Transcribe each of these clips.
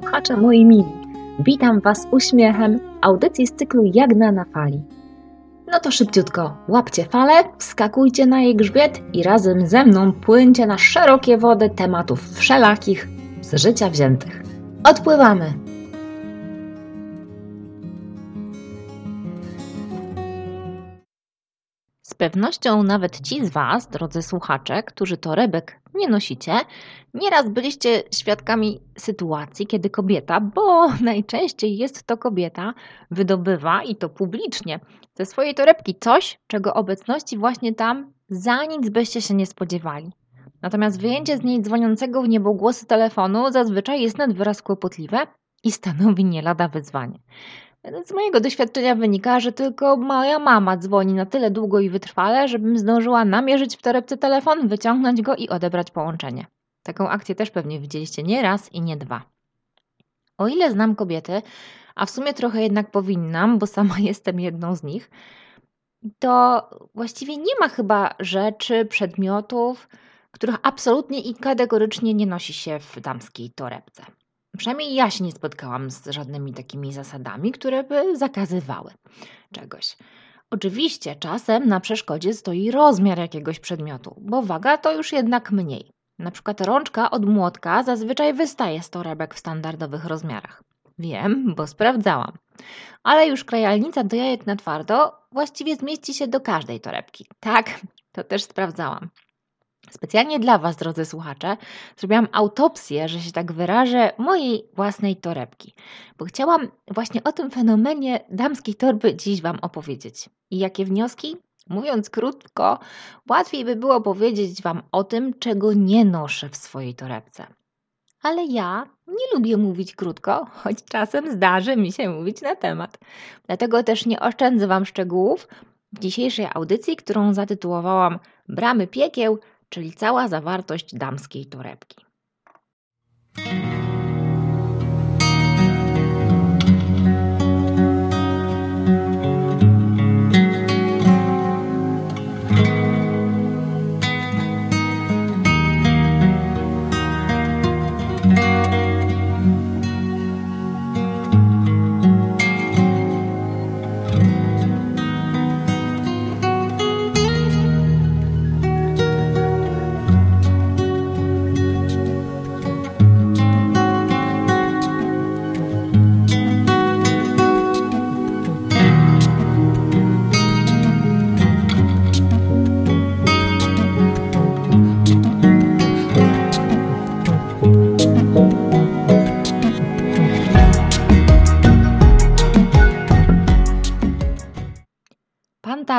słuchacze moi mili. Witam Was uśmiechem audycji z cyklu Jagna na fali. No to szybciutko, łapcie falę, wskakujcie na jej grzbiet i razem ze mną płyńcie na szerokie wody tematów wszelakich z życia wziętych. Odpływamy! Pewnością nawet ci z Was, drodzy słuchacze, którzy torebek nie nosicie, nieraz byliście świadkami sytuacji, kiedy kobieta, bo najczęściej jest to kobieta, wydobywa i to publicznie ze swojej torebki coś, czego obecności właśnie tam za nic byście się nie spodziewali. Natomiast wyjęcie z niej dzwoniącego w niebogłosy telefonu zazwyczaj jest nad wyraz kłopotliwe i stanowi nie lada wyzwanie. Z mojego doświadczenia wynika, że tylko moja mama dzwoni na tyle długo i wytrwale, żebym zdążyła namierzyć w torebce telefon, wyciągnąć go i odebrać połączenie. Taką akcję też pewnie widzieliście nie raz i nie dwa. O ile znam kobiety, a w sumie trochę jednak powinnam, bo sama jestem jedną z nich, to właściwie nie ma chyba rzeczy, przedmiotów, których absolutnie i kategorycznie nie nosi się w damskiej torebce. Przynajmniej ja się nie spotkałam z żadnymi takimi zasadami, które by zakazywały czegoś. Oczywiście czasem na przeszkodzie stoi rozmiar jakiegoś przedmiotu, bo waga to już jednak mniej. Na przykład rączka od młotka zazwyczaj wystaje z torebek w standardowych rozmiarach. Wiem, bo sprawdzałam. Ale już krajalnica do jajek na twardo właściwie zmieści się do każdej torebki. Tak, to też sprawdzałam. Specjalnie dla Was, drodzy słuchacze, zrobiłam autopsję, że się tak wyrażę, mojej własnej torebki, bo chciałam właśnie o tym fenomenie damskiej torby dziś Wam opowiedzieć. I jakie wnioski? Mówiąc krótko, łatwiej by było powiedzieć Wam o tym, czego nie noszę w swojej torebce. Ale ja nie lubię mówić krótko, choć czasem zdarzy mi się mówić na temat. Dlatego też nie oszczędzę Wam szczegółów w dzisiejszej audycji, którą zatytułowałam Bramy piekieł czyli cała zawartość damskiej torebki.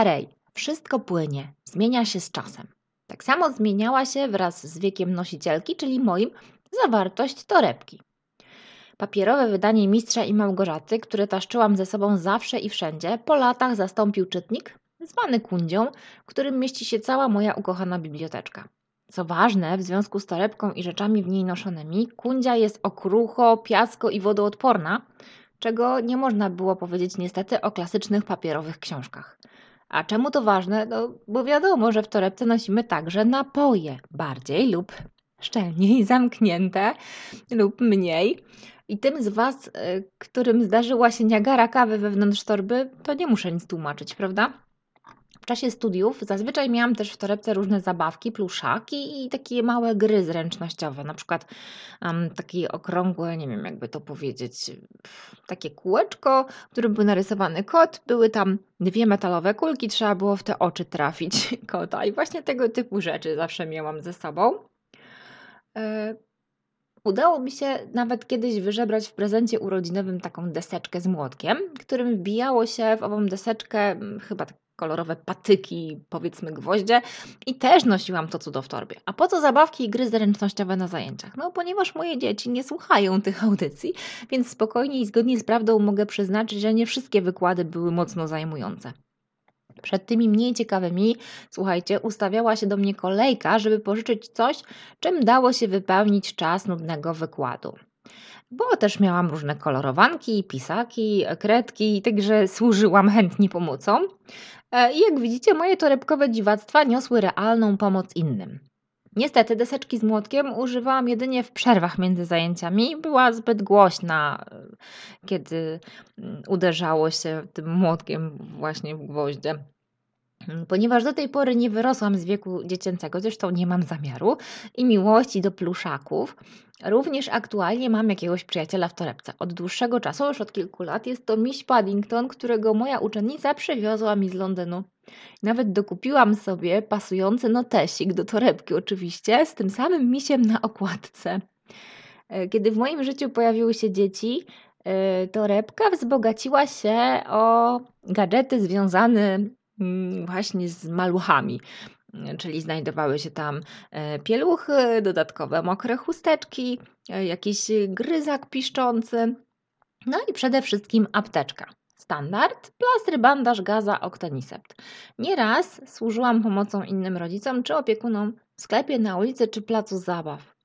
Pantarej. Wszystko płynie, zmienia się z czasem. Tak samo zmieniała się wraz z wiekiem nosicielki, czyli moim, zawartość torebki. Papierowe wydanie Mistrza i Małgorzaty, które taszczyłam ze sobą zawsze i wszędzie, po latach zastąpił czytnik, zwany kundzią, w którym mieści się cała moja ukochana biblioteczka. Co ważne, w związku z torebką i rzeczami w niej noszonymi, kundzia jest okrucho, piasko i wodoodporna, czego nie można było powiedzieć niestety o klasycznych papierowych książkach. A czemu to ważne? No, bo wiadomo, że w torebce nosimy także napoje, bardziej lub szczelniej zamknięte lub mniej. I tym z Was, y, którym zdarzyła się niagara kawy wewnątrz torby, to nie muszę nic tłumaczyć, prawda? W czasie studiów zazwyczaj miałam też w torebce różne zabawki, pluszaki i takie małe gry zręcznościowe, na przykład um, takie okrągłe, nie wiem jakby to powiedzieć, takie kółeczko, w którym był narysowany kot, były tam dwie metalowe kulki, trzeba było w te oczy trafić kota. I właśnie tego typu rzeczy zawsze miałam ze sobą. E, udało mi się nawet kiedyś wyżebrać w prezencie urodzinowym taką deseczkę z młotkiem, którym wbijało się w ową deseczkę chyba kolorowe patyki, powiedzmy gwoździe i też nosiłam to cudo w torbie. A po co zabawki i gry zręcznościowe na zajęciach? No, ponieważ moje dzieci nie słuchają tych audycji, więc spokojnie i zgodnie z prawdą mogę przyznać, że nie wszystkie wykłady były mocno zajmujące. Przed tymi mniej ciekawymi, słuchajcie, ustawiała się do mnie kolejka, żeby pożyczyć coś, czym dało się wypełnić czas nudnego wykładu bo też miałam różne kolorowanki, pisaki, kredki, także służyłam chętnie pomocą. E, I jak widzicie, moje torebkowe dziwactwa niosły realną pomoc innym. Niestety deseczki z młotkiem używałam jedynie w przerwach między zajęciami. Była zbyt głośna, kiedy mm, uderzało się tym młotkiem właśnie w gwoździe. Ponieważ do tej pory nie wyrosłam z wieku dziecięcego, zresztą nie mam zamiaru i miłości do pluszaków, również aktualnie mam jakiegoś przyjaciela w torebce. Od dłuższego czasu, już od kilku lat, jest to miś Paddington, którego moja uczennica przywiozła mi z Londynu. Nawet dokupiłam sobie pasujący notesik do torebki, oczywiście, z tym samym misiem na okładce. E, kiedy w moim życiu pojawiły się dzieci, e, torebka wzbogaciła się o gadżety związane właśnie z maluchami. Czyli znajdowały się tam e, pieluchy, dodatkowe mokre chusteczki, jakiś gryzak piszczący, no i przede wszystkim apteczka. Standard, plastry, bandaż, gaza, oktanisept. Nieraz służyłam pomocą innym rodzicom czy opiekunom w sklepie, na ulicy czy placu zabaw.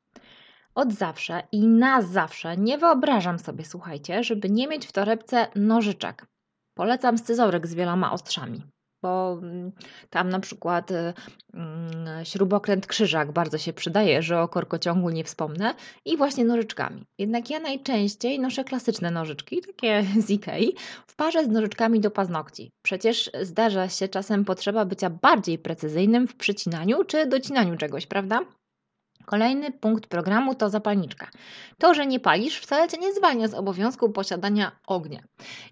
Od zawsze i na zawsze nie wyobrażam sobie, słuchajcie, żeby nie mieć w torebce nożyczek. Polecam scyzoryk z wieloma ostrzami bo mm, tam na przykład y, mm, śrubokręt krzyżak bardzo się przydaje, że o korkociągu nie wspomnę i właśnie nożyczkami. Jednak ja najczęściej noszę klasyczne nożyczki, takie z Ikei, w parze z nożyczkami do paznokci. Przecież zdarza się czasem potrzeba bycia bardziej precyzyjnym w przycinaniu czy docinaniu czegoś, prawda? Kolejny punkt programu to zapalniczka. To, że nie palisz, wcale cię nie zwalnia z obowiązku posiadania ognia.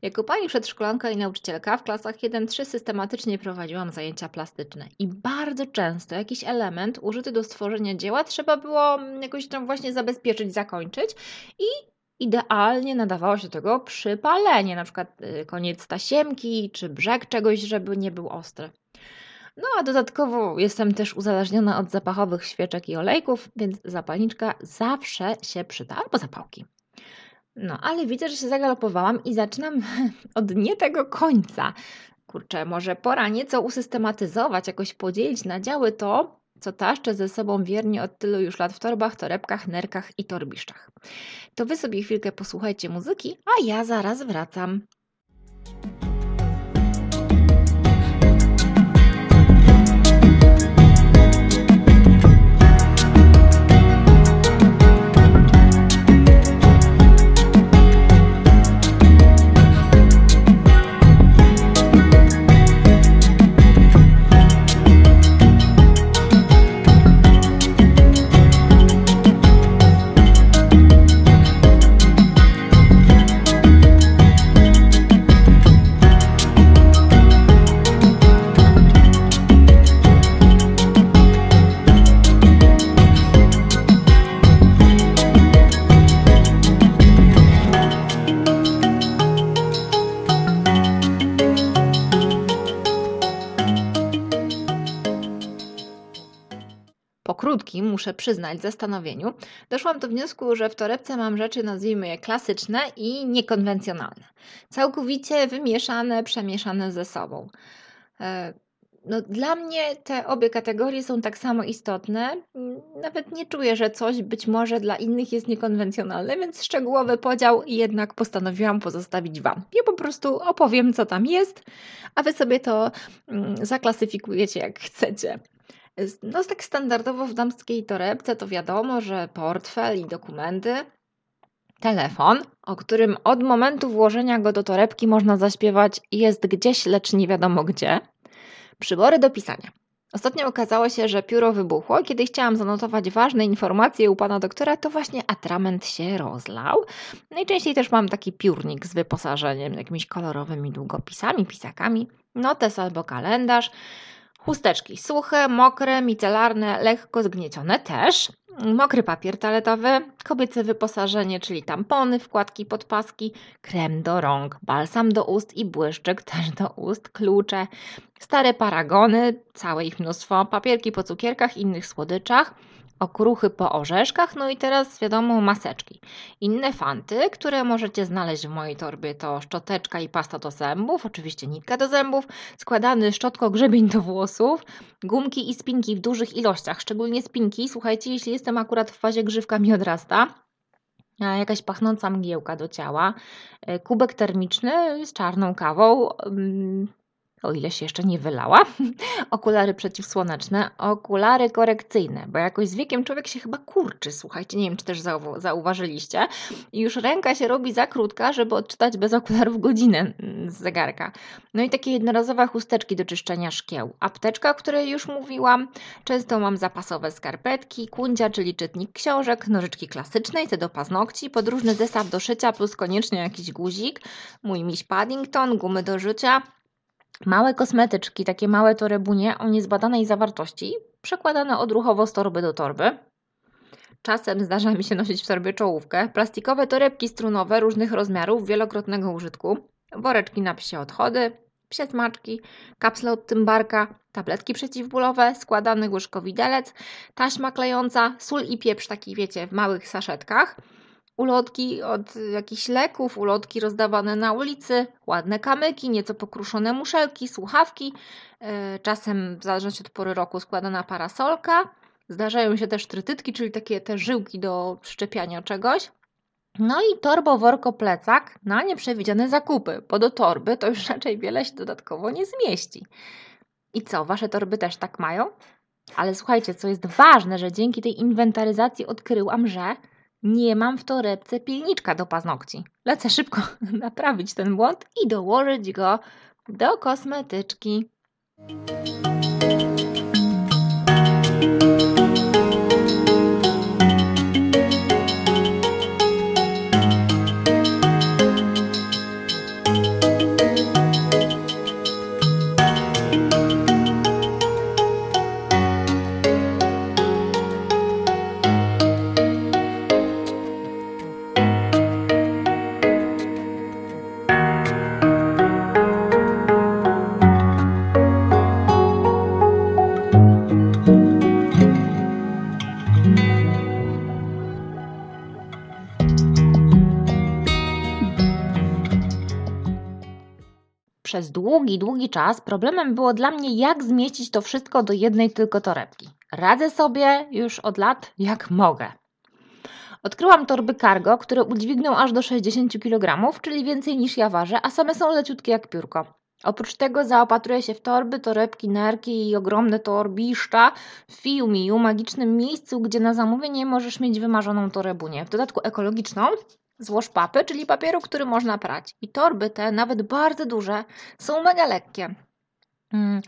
Jako pani przedszkolanka i nauczycielka w klasach 1-3 systematycznie prowadziłam zajęcia plastyczne i bardzo często jakiś element użyty do stworzenia dzieła trzeba było jakoś tam właśnie zabezpieczyć, zakończyć i idealnie nadawało się tego przypalenie, na przykład y, koniec tasiemki czy brzeg czegoś, żeby nie był ostry. No a dodatkowo jestem też uzależniona od zapachowych świeczek i olejków, więc zapalniczka zawsze się przyda, albo zapałki. No, ale widzę, że się zagalopowałam i zaczynam od nie tego końca. Kurczę, może pora nieco usystematyzować, jakoś podzielić na działy to, co taszczę ze sobą wiernie od tylu już lat w torbach, torebkach, nerkach i torbiszczach. To wy sobie chwilkę posłuchajcie muzyki, a ja zaraz wracam. Muszę przyznać, zastanowieniu, doszłam do wniosku, że w torebce mam rzeczy, nazwijmy je klasyczne i niekonwencjonalne. Całkowicie wymieszane, przemieszane ze sobą. E, no, dla mnie te obie kategorie są tak samo istotne. Nawet nie czuję, że coś być może dla innych jest niekonwencjonalne, więc szczegółowy podział jednak postanowiłam pozostawić Wam. Ja po prostu opowiem, co tam jest, a Wy sobie to mm, zaklasyfikujecie jak chcecie. No tak standardowo w damskiej torebce to wiadomo, że portfel i dokumenty, telefon, o którym od momentu włożenia go do torebki można zaśpiewać jest gdzieś, lecz nie wiadomo gdzie. Przybory do pisania. Ostatnio okazało się, że pióro wybuchło. Kiedy chciałam zanotować ważne informacje u pana doktora, to właśnie atrament się rozlał. Najczęściej też mam taki piórnik z wyposażeniem, jakimiś kolorowymi długopisami, pisakami, notes albo kalendarz. Chusteczki suche, mokre, micelarne, lekko zgniecione też. Mokry papier toaletowy, kobiece wyposażenie, czyli tampony, wkładki, podpaski, krem do rąk, balsam do ust i błyszczyk też do ust, klucze, stare paragony, całe ich mnóstwo, papierki po cukierkach, innych słodyczach, okruchy po orzeszkach, no i teraz wiadomo maseczki. Inne fanty, które możecie znaleźć w mojej torbie to szczoteczka i pasta do zębów, oczywiście nitka do zębów, składany szczotko grzebień do włosów, gumki i spinki w dużych ilościach, szczególnie spinki, słuchajcie, jeśli jestem akurat w fazie grzywka mi odrasta, jakaś pachnąca mgiełka do ciała, e, kubek termiczny z czarną kawą, mm, o ile się jeszcze nie wylała, okulary przeciwsłoneczne, okulary korekcyjne, bo jakoś z wiekiem człowiek się chyba kurczy, słuchajcie, nie wiem, czy też zauważyliście, i już ręka się robi za krótka, żeby odczytać bez okularów godzinę z zegarka. No i takie jednorazowe chusteczki do czyszczenia szkieł, apteczka, o której już mówiłam, często mam zapasowe skarpetki, kundzia, czyli czytnik książek, nożyczki klasyczne i te do paznokci, podróżny zestaw do szycia plus koniecznie jakiś guzik, mój miś Paddington, gumy do życia, Małe kosmetyczki, takie małe torebunie o niezbadanej zawartości, przekładane odruchowo z torby do torby. Czasem zdarza mi się nosić w torbie czołówkę, plastikowe torebki strunowe różnych rozmiarów, wielokrotnego użytku, woreczki na psie odchody, psie smaczki, kapsle od tymbarka, tabletki przeciwbólowe, składany łyżkowidelec, taśma klejąca, sól i pieprz, taki wiecie, w małych saszetkach – ulotki od jakichś leków, ulotki rozdawane na ulicy, ładne kamyki, nieco pokruszone muszelki, słuchawki, e, czasem w zależności od pory roku składana parasolka. Zdarzają się też trytytki, czyli takie te żyłki do szczepiania czegoś. No i torbo, worko, plecak na nieprzewidziane zakupy, bo do torby to już raczej wiele się dodatkowo nie zmieści. I co, wasze torby też tak mają? Ale słuchajcie, co jest ważne, że dzięki tej inwentaryzacji odkryłam, że nie mam w torebce pilniczka do paznokci. Lecę szybko naprawić ten błąd i dołożyć go do kosmetyczki. Długi, długi czas problemem było dla mnie, jak zmieścić to wszystko do jednej tylko torebki. Radzę sobie już od lat jak mogę. Odkryłam torby cargo, które udźwigną aż do 60 kg, czyli więcej niż ja ważę, a same są leciutkie jak piórko. Oprócz tego zaopatruję się w torby, torebki, nerki i ogromne torbiszcza w Fiumiu, magicznym miejscu, gdzie na zamówienie możesz mieć wymarzoną torebunię. W dodatku ekologiczną, złoż papy, czyli papieru, który można prać. I torby te, nawet bardzo duże, są mega lekkie. Mm.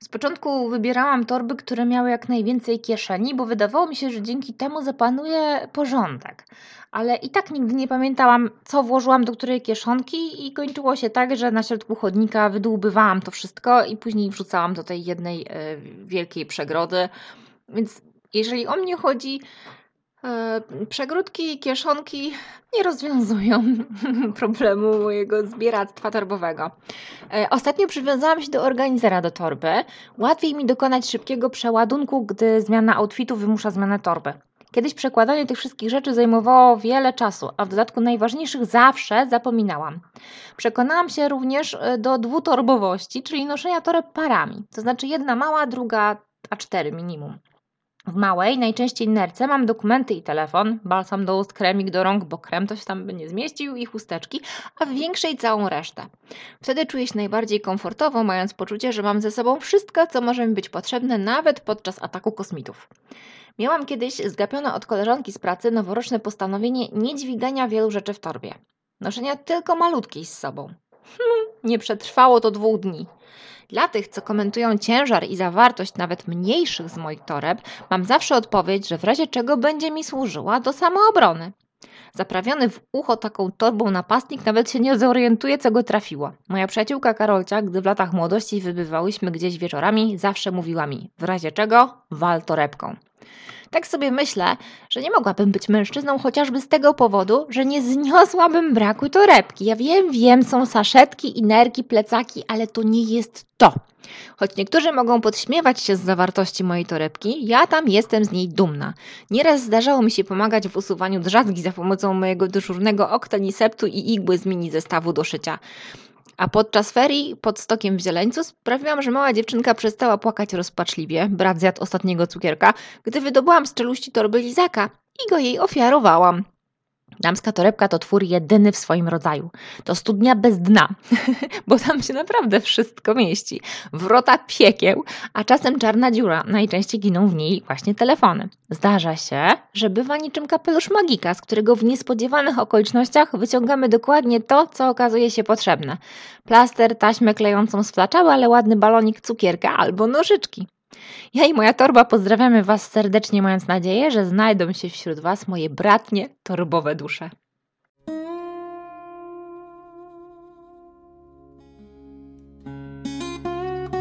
Z początku wybierałam torby, które miały jak najwięcej kieszeni, bo wydawało mi się, że dzięki temu zapanuje porządek. Ale i tak nigdy nie pamiętałam, co włożyłam do której kieszonki, i kończyło się tak, że na środku chodnika wydłubywałam to wszystko i później wrzucałam do tej jednej y, wielkiej przegrody. Więc jeżeli o mnie chodzi, przegródki i kieszonki nie rozwiązują problemu mojego zbieractwa torbowego. E, ostatnio przywiązałam się do organizera do torby. Łatwiej mi dokonać szybkiego przeładunku, gdy zmiana outfitu wymusza zmianę torby. Kiedyś przekładanie tych wszystkich rzeczy zajmowało wiele czasu, a w dodatku najważniejszych zawsze zapominałam. Przekonałam się również e, do dwutorbowości, czyli noszenia toreb parami, to znaczy jedna mała, druga A4 minimum. W małej, najczęściej nerce mam dokumenty i telefon, balsam do ust, kremik do rąk, bo krem to się tam by nie zmieścił i chusteczki, a w większej całą resztę. Wtedy czuję się najbardziej komfortowo, mając poczucie, że mam ze sobą wszystko, co może mi być potrzebne nawet podczas ataku kosmitów. Miałam kiedyś zgapione od koleżanki z pracy noworoczne postanowienie nie dźwigania wielu rzeczy w torbie. Noszenia tylko malutkiej z sobą. Nie przetrwało to dwóch dni. Dla tych, co komentują ciężar i zawartość nawet mniejszych z moich toreb, mam zawsze odpowiedź, że w razie czego będzie mi służyła do samoobrony. Zaprawiony w ucho taką torbą napastnik nawet się nie zorientuje, co go trafiło. Moja przyjaciółka Karolcia, gdy w latach młodości wybywałyśmy gdzieś wieczorami, zawsze mówiła mi, w razie czego wal torebką. Tak sobie myślę, że nie mogłabym być mężczyzną chociażby z tego powodu, że nie zniosłabym braku torebki. Ja wiem, wiem, są saszetki, inerki, plecaki, ale to nie jest to. Choć niektórzy mogą podśmiewać się z zawartości mojej torebki, ja tam jestem z niej dumna. Nieraz zdarzało mi się pomagać w usuwaniu drzazgi za pomocą mojego dyżurnego oktaniseptu i igły z mini zestawu do szycia. A podczas ferii pod stokiem w Zieleńcu sprawiłam, że mała dziewczynka przestała płakać rozpaczliwie, brat zjadł ostatniego cukierka, gdy wydobyłam z czeluści torby lizaka i go jej ofiarowałam. Damska torebka to twór jedyny w swoim rodzaju. To studnia bez dna, bo tam się naprawdę wszystko mieści. Wrota piekieł, a czasem czarna dziura. Najczęściej giną w niej właśnie telefony. Zdarza się, że bywa niczym kapelusz magika, z którego w niespodziewanych okolicznościach wyciągamy dokładnie to, co okazuje się potrzebne. Plaster, taśmę klejącą z ale ładny balonik cukierka albo nożyczki. Ja i moja torba pozdrawiamy Was serdecznie, mając nadzieję, że znajdą się wśród Was moje bratnie torbowe dusze.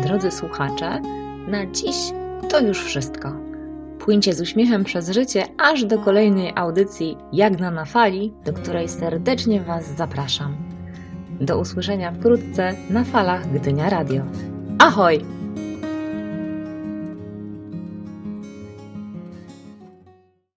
Drodzy słuchacze, na dziś to już wszystko. Płyńcie z uśmiechem przez życie aż do kolejnej audycji Jagna na fali, do której serdecznie Was zapraszam. Do usłyszenia wkrótce na falach Gdynia Radio. Ahoj!